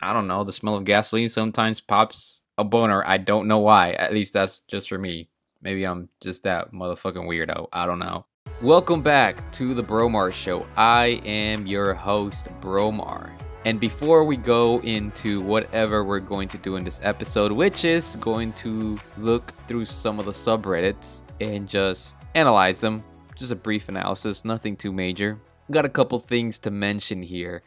I don't know, the smell of gasoline sometimes pops a boner. I don't know why. At least that's just for me. Maybe I'm just that motherfucking weirdo. I don't know. Welcome back to the Bromar Show. I am your host, Bromar. And before we go into whatever we're going to do in this episode, which is going to look through some of the subreddits and just analyze them, just a brief analysis, nothing too major. Got a couple things to mention here.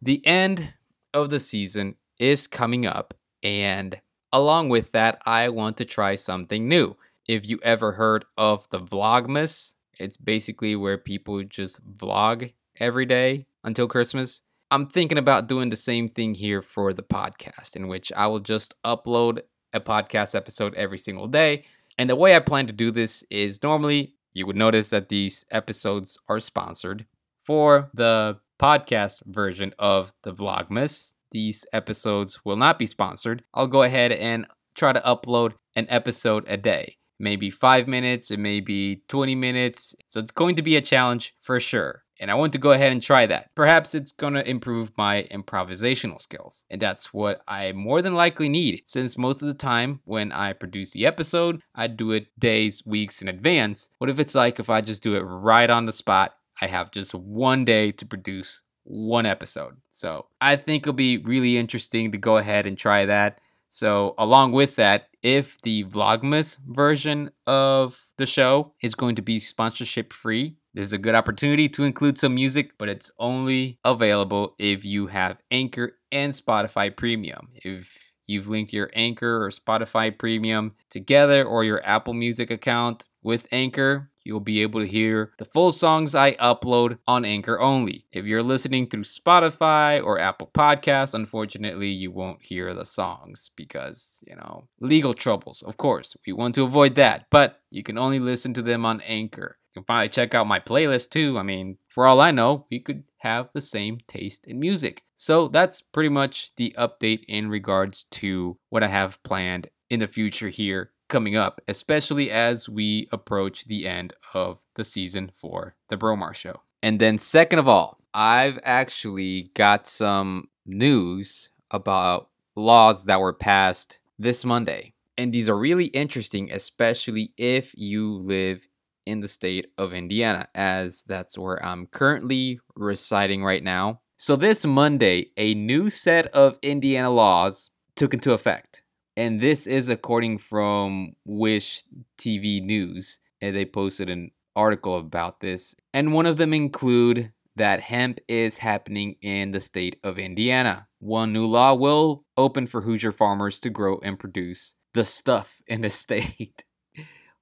The end of the season is coming up, and along with that, I want to try something new. If you ever heard of the Vlogmas, it's basically where people just vlog every day until Christmas. I'm thinking about doing the same thing here for the podcast, in which I will just upload a podcast episode every single day. And the way I plan to do this is normally you would notice that these episodes are sponsored. For the podcast version of the Vlogmas, these episodes will not be sponsored. I'll go ahead and try to upload an episode a day. Maybe five minutes, it may be 20 minutes. So it's going to be a challenge for sure and I want to go ahead and try that. Perhaps it's gonna improve my improvisational skills, and that's what I more than likely need, since most of the time when I produce the episode, I do it days, weeks in advance. What if it's like if I just do it right on the spot? I have just one day to produce one episode. So I think it'll be really interesting to go ahead and try that. So, along with that, if the Vlogmas version of the show is going to be sponsorship free, there's a good opportunity to include some music, but it's only available if you have Anchor and Spotify Premium. If you've linked your Anchor or Spotify Premium together or your Apple Music account with Anchor, you'll be able to hear the full songs I upload on Anchor only. If you're listening through Spotify or Apple Podcasts, unfortunately, you won't hear the songs because, you know, legal troubles. Of course, we want to avoid that, but you can only listen to them on Anchor. You can finally check out my playlist too. I mean, for all I know, we could have the same taste in music. So that's pretty much the update in regards to what I have planned in the future here coming up, especially as we approach the end of the season for the Bromar Show. And then, second of all, I've actually got some news about laws that were passed this Monday. And these are really interesting, especially if you live in the state of Indiana, as that's where I'm currently residing right now. So, this Monday, a new set of Indiana laws took into effect. And this is according from Wish TV News. And they posted an article about this. And one of them include that hemp is happening in the state of Indiana. One new law will open for Hoosier farmers to grow and produce the stuff in the state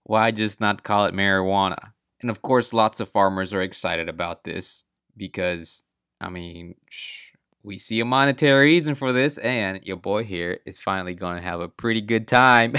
why just not call it marijuana? And of course, lots of farmers are excited about this because, I mean, we see a monetary reason for this, and your boy here is finally going to have a pretty good time.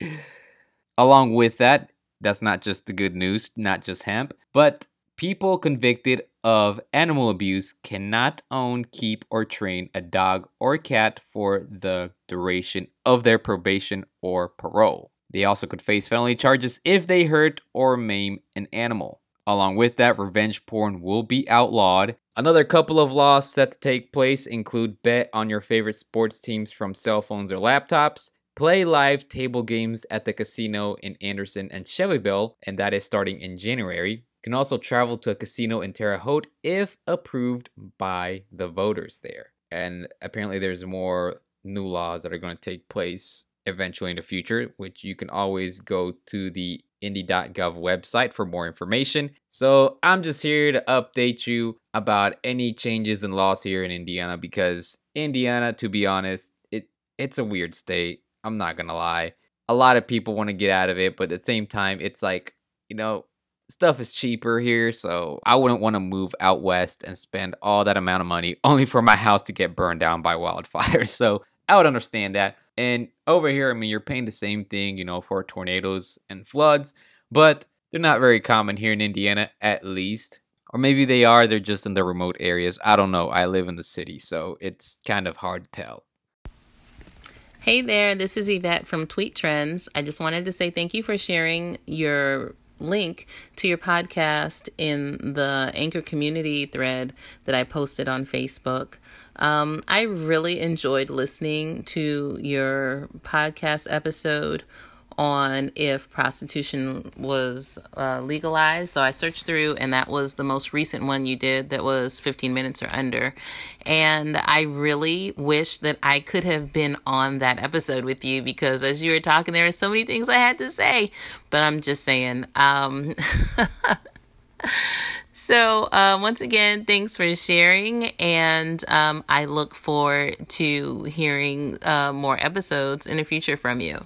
Along with that, that's not just the good news, not just hemp, but people convicted of animal abuse cannot own, keep, or train a dog or cat for the duration of their probation or parole. They also could face felony charges if they hurt or maim an animal. Along with that, revenge porn will be outlawed. Another couple of laws set to take place include bet on your favorite sports teams from cell phones or laptops, play live table games at the casino in Anderson and Shelbyville, and that is starting in January. You can also travel to a casino in Terre Haute if approved by the voters there. And apparently, there's more new laws that are going to take place eventually in the future, which you can always go to the indy.gov website for more information. So I'm just here to update you about any changes in laws here in Indiana because Indiana, to be honest, it it's a weird state. I'm not gonna lie. A lot of people want to get out of it, but at the same time, it's like, you know, stuff is cheaper here, so I wouldn't want to move out west and spend all that amount of money only for my house to get burned down by wildfires. So I would understand that. And over here, I mean, you're paying the same thing, you know, for tornadoes and floods, but they're not very common here in Indiana, at least. Or maybe they are, they're just in the remote areas. I don't know. I live in the city, so it's kind of hard to tell. Hey there, this is Yvette from Tweet Trends. I just wanted to say thank you for sharing your link to your podcast in the Anchor community thread that I posted on Facebook. Um, I really enjoyed listening to your podcast episode on if prostitution was uh, legalized. So I searched through, and that was the most recent one you did that was 15 minutes or under. And I really wish that I could have been on that episode with you because as you were talking, there were so many things I had to say. But I'm just saying. Um, So, uh, once again, thanks for sharing, and um, I look forward to hearing uh, more episodes in the future from you.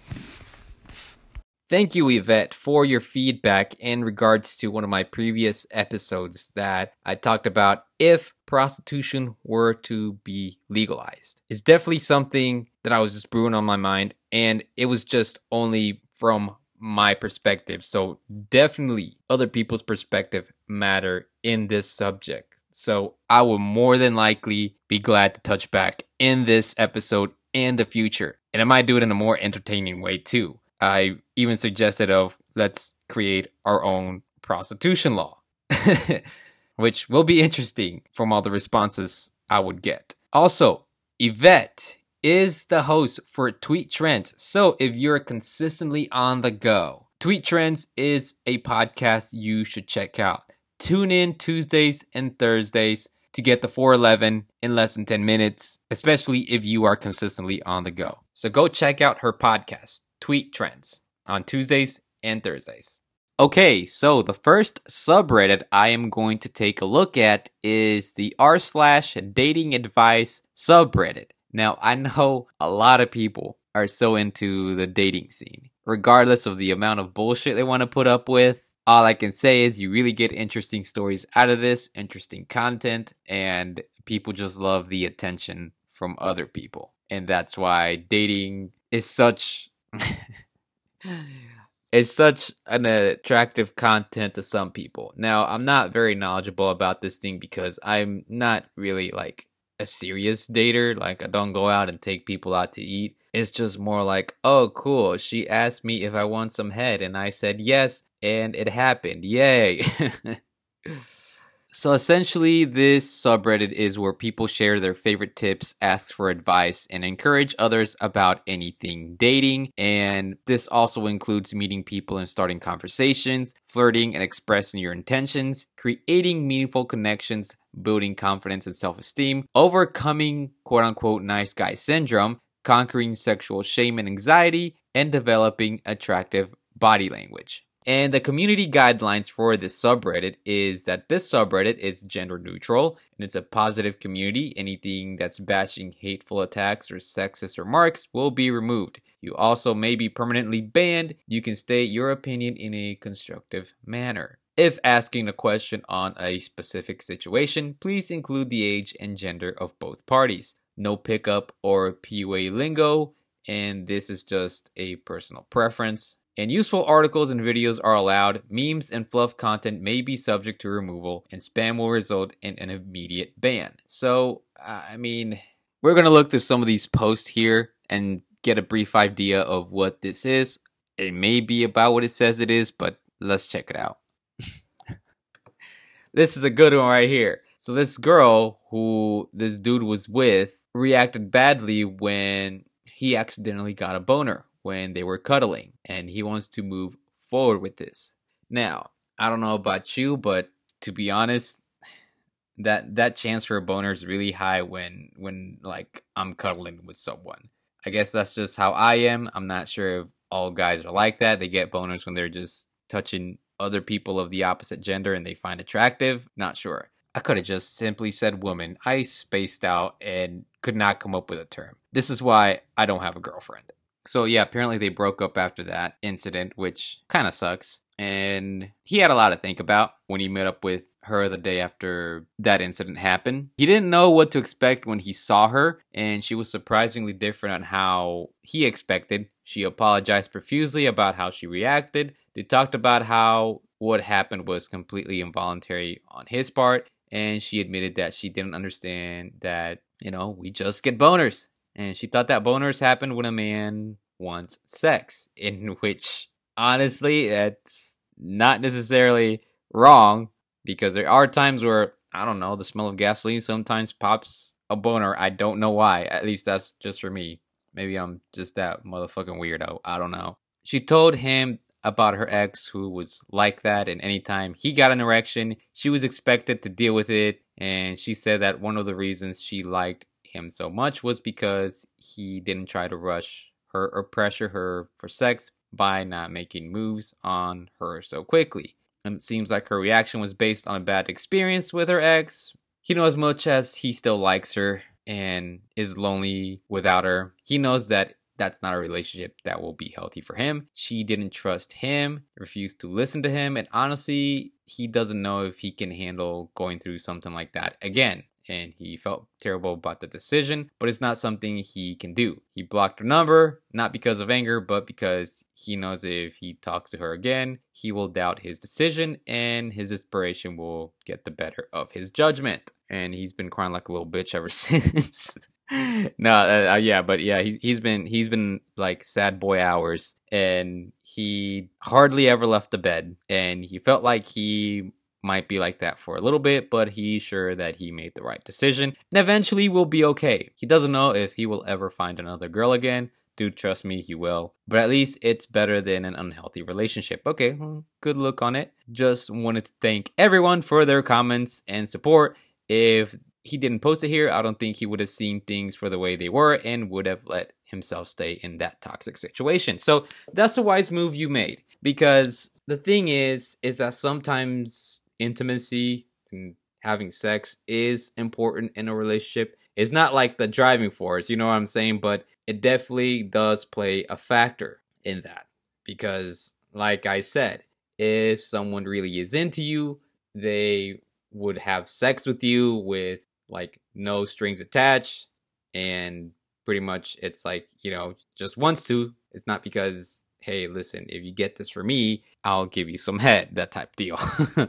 Thank you, Yvette, for your feedback in regards to one of my previous episodes that I talked about if prostitution were to be legalized. It's definitely something that I was just brewing on my mind, and it was just only from my perspective. So, definitely, other people's perspective matter in this subject. So, I will more than likely be glad to touch back in this episode in the future. And I might do it in a more entertaining way too. I even suggested of let's create our own prostitution law, which will be interesting from all the responses I would get. Also, Yvette is the host for Tweet Trends. So if you're consistently on the go, Tweet Trends is a podcast you should check out. Tune in Tuesdays and Thursdays to get the 411 in less than 10 minutes, especially if you are consistently on the go. So go check out her podcast tweet trends on Tuesdays and Thursdays. Okay, so the first subreddit I am going to take a look at is the r slash dating advice subreddit. Now, I know a lot of people are so into the dating scene, regardless of the amount of bullshit they want to put up with. All I can say is you really get interesting stories out of this, interesting content, and people just love the attention from other people. And that's why dating is such it's such an attractive content to some people. Now, I'm not very knowledgeable about this thing because I'm not really like a serious dater. Like, I don't go out and take people out to eat. It's just more like, oh, cool. She asked me if I want some head, and I said yes, and it happened. Yay. So essentially, this subreddit is where people share their favorite tips, ask for advice, and encourage others about anything dating. And this also includes meeting people and starting conversations, flirting and expressing your intentions, creating meaningful connections, building confidence and self esteem, overcoming quote unquote nice guy syndrome, conquering sexual shame and anxiety, and developing attractive body language. And the community guidelines for this subreddit is that this subreddit is gender neutral and it's a positive community. Anything that's bashing hateful attacks or sexist remarks will be removed. You also may be permanently banned. You can state your opinion in a constructive manner. If asking a question on a specific situation, please include the age and gender of both parties. No pickup or PUA lingo, and this is just a personal preference. And useful articles and videos are allowed. Memes and fluff content may be subject to removal, and spam will result in an immediate ban. So, I mean, we're going to look through some of these posts here and get a brief idea of what this is. It may be about what it says it is, but let's check it out. this is a good one right here. So, this girl who this dude was with reacted badly when he accidentally got a boner when they were cuddling, and he wants to move forward with this. Now, I don't know about you, but to be honest, that that chance for a boner is really high when when like I'm cuddling with someone. I guess that's just how I am. I'm not sure if all guys are like that. They get boners when they're just touching other people of the opposite gender and they find attractive. Not sure. I could have just simply said woman. I spaced out and could not come up with a term. This is why I don't have a girlfriend. So yeah, apparently they broke up after that incident, which kind of sucks. And he had a lot to think about when he met up with her the day after that incident happened. He didn't know what to expect when he saw her, and she was surprisingly different on how he expected. She apologized profusely about how she reacted. They talked about how what happened was completely involuntary on his part, and she admitted that she didn't understand that, you know, we just get boners and she thought that boners happened when a man wants sex, in which honestly, that's not necessarily wrong because there are times where I don't know, the smell of gasoline sometimes pops a boner. I don't know why. At least that's just for me. Maybe I'm just that motherfucking weirdo. I don't know. She told him about her ex who was like that and anytime he got an erection, she was expected to deal with it and she said that one of the reasons she liked him so much was because he didn't try to rush her or pressure her for sex by not making moves on her so quickly. And it seems like her reaction was based on a bad experience with her ex. He knows much as he still likes her and is lonely without her. He knows that that's not a relationship that will be healthy for him. She didn't trust him, refused to listen to him, and honestly, he doesn't know if he can handle going through something like that again and he felt terrible about the decision, but it's not something he can do. He blocked her number, not because of anger, but because he knows if he talks to her again, he will doubt his decision and his inspiration will get the better of his judgment. And he's been crying like a little bitch ever since. no, uh, uh, yeah, but yeah, he's he's been he's been like sad boy hours, and he hardly ever left the bed, and he felt like he might be like that for a little bit, but he's sure that he made the right decision and eventually will be okay. He doesn't know if he will ever find another girl again. Dude, trust me, he will. But at least it's better than an unhealthy relationship. Okay, hmm, good look on it. Just wanted to thank everyone for their comments and support. If he didn't post it here, I don't think he would have seen things for the way they were and would have let himself stay in that toxic situation. So that's a wise move you made because the thing is, is that sometimes intimacy and having sex is important in a relationship. It's not like the driving force, you know what I'm saying? But it definitely does play a factor in that. Because, like I said, if someone really is into you, they would have sex with you with like no strings attached. And pretty much it's like, you know, just wants to. It's not because, hey, listen, if you get this for me, I'll give you some head, that type deal.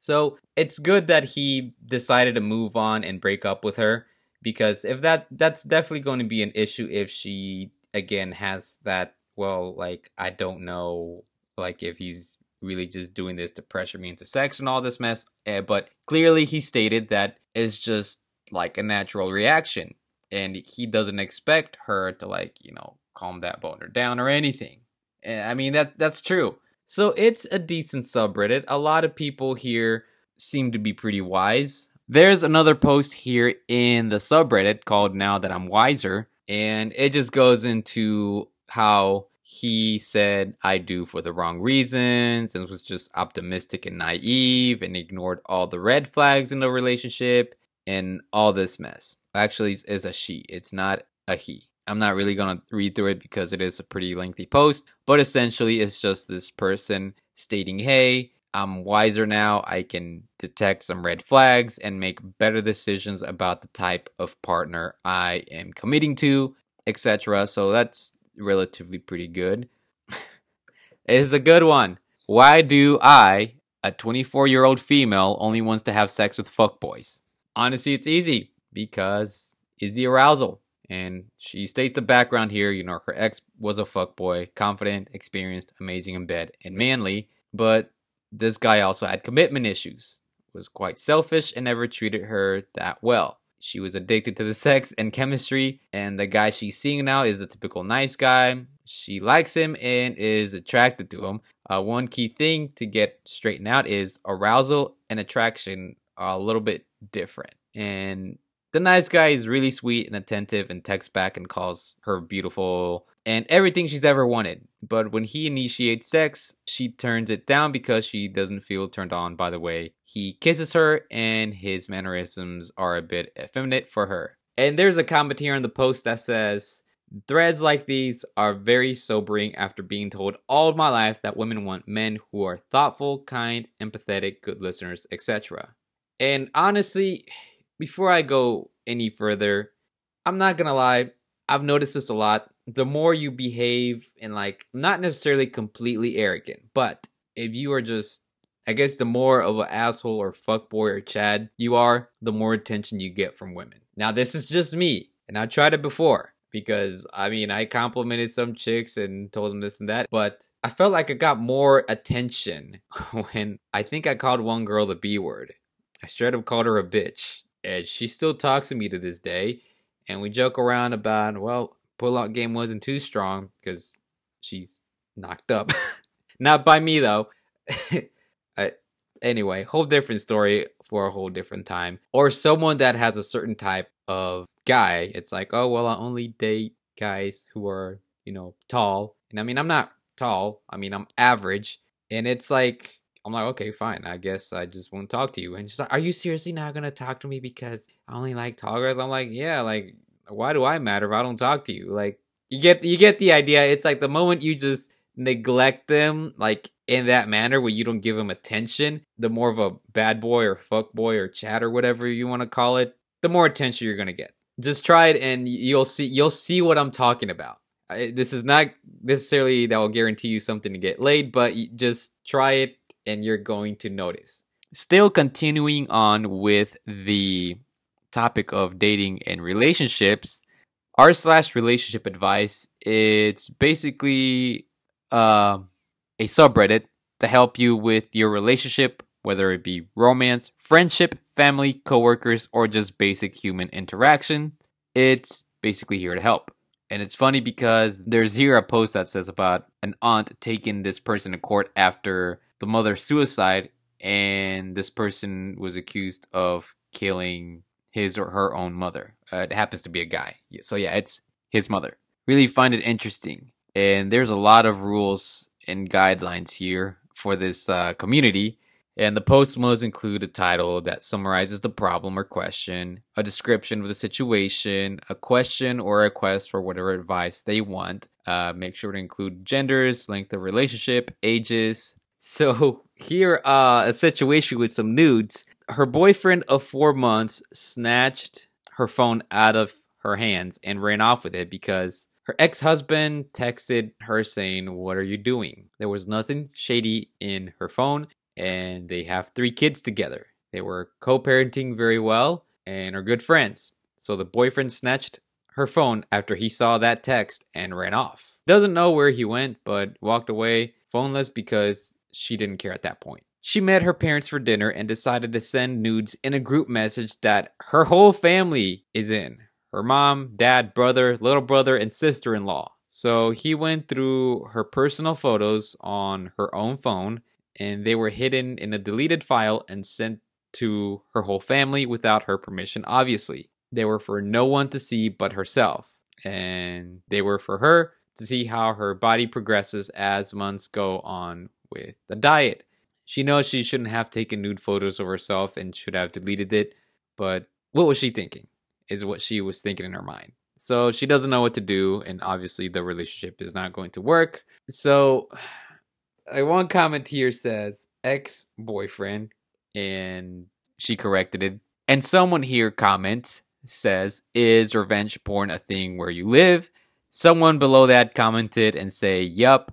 So it's good that he decided to move on and break up with her because if that that's definitely going to be an issue if she again has that well like I don't know like if he's really just doing this to pressure me into sex and all this mess uh, but clearly he stated that it's just like a natural reaction and he doesn't expect her to like you know calm that boner down or anything. Eh, I mean that's that's true so it's a decent subreddit. A lot of people here seem to be pretty wise. There's another post here in the subreddit called Now That I'm Wiser, and it just goes into how he said I do for the wrong reasons and was just optimistic and naive and ignored all the red flags in the relationship and all this mess. Actually, it's a she, it's not a he. I'm not really going to read through it because it is a pretty lengthy post, but essentially it's just this person stating, hey, I'm wiser now. I can detect some red flags and make better decisions about the type of partner I am committing to, etc. So that's relatively pretty good. it is a good one. Why do I, a 24 year old female, only wants to have sex with fuckboys? Honestly, it's easy because is the arousal. And she states the background here, you know, her ex was a fuckboy, confident, experienced, amazing in bed, and manly. But this guy also had commitment issues, was quite selfish, and never treated her that well. She was addicted to the sex and chemistry, and the guy she's seeing now is a typical nice guy. She likes him and is attracted to him. Uh, one key thing to get straightened out is arousal and attraction are a little bit different. And the nice guy is really sweet and attentive and texts back and calls her beautiful and everything she's ever wanted. But when he initiates sex, she turns it down because she doesn't feel turned on by the way he kisses her and his mannerisms are a bit effeminate for her. And there's a comment here on the post that says, Threads like these are very sobering after being told all my life that women want men who are thoughtful, kind, empathetic, good listeners, etc. And honestly, before I go any further, I'm not gonna lie, I've noticed this a lot. The more you behave and like not necessarily completely arrogant, but if you are just I guess the more of an asshole or fuckboy or Chad you are, the more attention you get from women. Now this is just me, and I've tried it before. because I mean, I complimented some chicks and told them this and that, but I felt like I got more attention when I think I called one girl the B word. I straight up called her a bitch, and she still talks to me to this day. And we joke around about, well, pullout game wasn't too strong because she's knocked up. Not by me though. I, anyway, whole different story for a whole different time. Or someone that has a certain type of guy. It's like, oh well, I only date guys who are, you know, tall. And I mean, I'm not tall. I mean, I'm average. And it's like, I'm like, okay, fine. I guess I just won't talk to you. And she's like, are you seriously not gonna talk to me because I only like tall guys? I'm like, yeah, like, why do I matter if I don't talk to you? Like, you get you get the idea. It's like the moment you just neglect them, like in that manner, where you don't give them attention, the more of a bad boy or fuck boy or Chad or whatever you want to call it, the more attention you're gonna get. Just try it, and you'll see you'll see what I'm talking about. This is not necessarily that will guarantee you something to get laid, but just try it and you're going to notice. Still continuing on with the topic of dating and relationships, r slash relationship advice. It's basically uh, a subreddit to help you with your relationship, whether it be romance, friendship, family, coworkers, or just basic human interaction. It's basically here to help. And it's funny because there's here a post that says about an aunt taking this person to court after the mother's suicide, and this person was accused of killing his or her own mother. Uh, it happens to be a guy. So yeah, it's his mother. Really find it interesting. And there's a lot of rules and guidelines here for this uh, community. And the post must include a title that summarizes the problem or question, a description of the situation, a question or a request for whatever advice they want. Uh, make sure to include genders, length of relationship, ages. So here, uh, a situation with some nudes her boyfriend of four months snatched her phone out of her hands and ran off with it because her ex husband texted her saying, What are you doing? There was nothing shady in her phone, and they have three kids together. They were co parenting very well and are good friends. So the boyfriend snatched her phone after he saw that text and ran off. Doesn't know where he went, but walked away phoneless because she didn't care at that point. She met her parents for dinner and decided to send nudes in a group message that her whole family is in her mom, dad, brother, little brother, and sister in law. So he went through her personal photos on her own phone, and they were hidden in a deleted file and sent to her whole family without her permission, obviously. They were for no one to see but herself, and they were for her to see how her body progresses as months go on with the diet. She knows she shouldn't have taken nude photos of herself and should have deleted it, but what was she thinking? Is what she was thinking in her mind. So she doesn't know what to do, and obviously the relationship is not going to work. So, like one comment here says ex boyfriend, and she corrected it. And someone here comments says, Is revenge porn a thing where you live? Someone below that commented and say, Yup,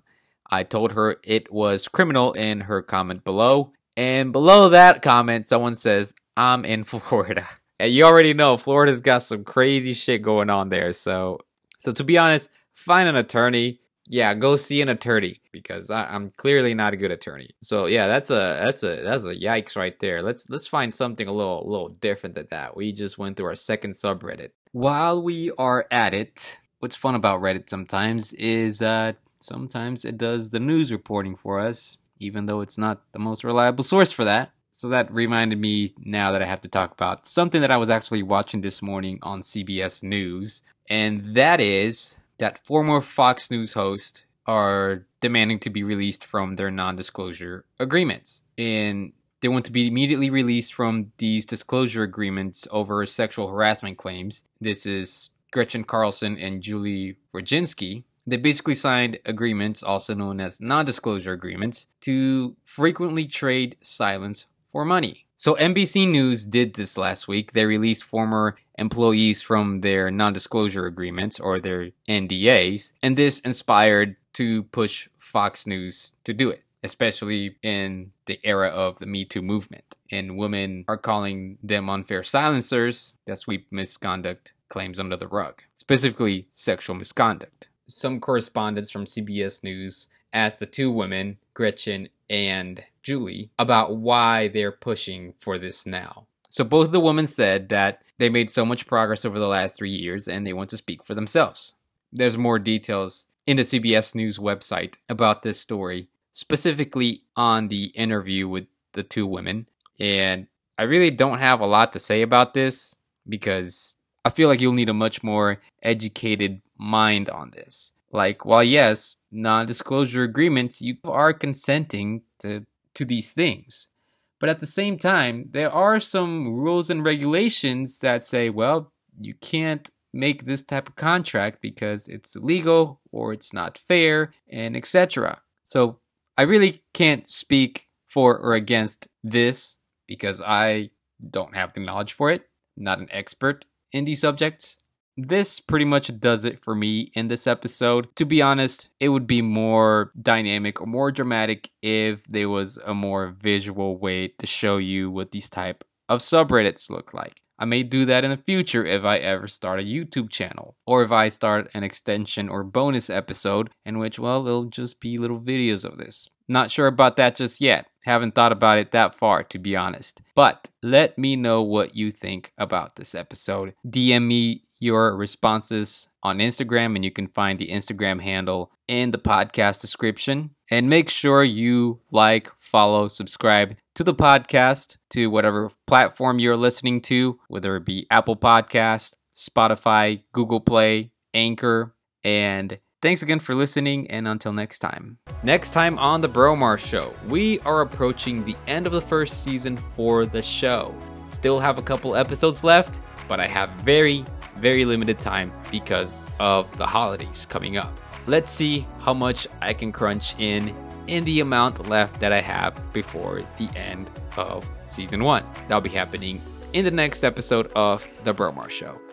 I told her it was criminal in her comment below. And below that comment, someone says, I'm in Florida. And you already know Florida's got some crazy shit going on there. So, so to be honest, find an attorney. Yeah, go see an attorney because I, am clearly not a good attorney. So yeah, that's a that's a that's a yikes right there. Let's let's find something a little a little different than that. We just went through our second subreddit. While we are at it, what's fun about Reddit sometimes is uh sometimes it does the news reporting for us, even though it's not the most reliable source for that. So that reminded me now that I have to talk about something that I was actually watching this morning on CBS News, and that is that former Fox News hosts are demanding to be released from their non disclosure agreements. And they want to be immediately released from these disclosure agreements over sexual harassment claims. This is Gretchen Carlson and Julie Roginsky, they basically signed agreements, also known as non disclosure agreements, to frequently trade silence for money. So NBC News did this last week. They released former employees from their non disclosure agreements or their NDAs, and this inspired to push Fox News to do it, especially in the era of the Me Too movement. And women are calling them unfair silencers that sweep misconduct claims under the rug, specifically sexual misconduct. Some correspondents from CBS News asked the two women, Gretchen and Julie, about why they're pushing for this now. So both the women said that they made so much progress over the last three years and they want to speak for themselves. There's more details in the CBS News website about this story, specifically on the interview with the two women. And I really don't have a lot to say about this because I feel like you'll need a much more educated mind on this. Like, while yes, non-disclosure agreements, you are consenting to to these things. But at the same time, there are some rules and regulations that say, well, you can't make this type of contract because it's illegal or it's not fair and etc. So I really can't speak for or against this because I don't have the knowledge for it. I'm not an expert in these subjects. This pretty much does it for me in this episode. To be honest, it would be more dynamic or more dramatic if there was a more visual way to show you what these type of subreddits look like. I may do that in the future if I ever start a YouTube channel, or if I start an extension or bonus episode in which, well, it'll just be little videos of this. Not sure about that just yet. Haven't thought about it that far, to be honest. But let me know what you think about this episode. DM me your responses on Instagram, and you can find the Instagram handle in the podcast description. And make sure you like, follow, subscribe to the podcast, to whatever platform you're listening to, whether it be Apple Podcast, Spotify, Google Play, Anchor, and Thanks again for listening, and until next time. Next time on The Bromar Show, we are approaching the end of the first season for the show. Still have a couple episodes left, but I have very, very limited time because of the holidays coming up. Let's see how much I can crunch in in the amount left that I have before the end of season one. That'll be happening in the next episode of The Bromar Show.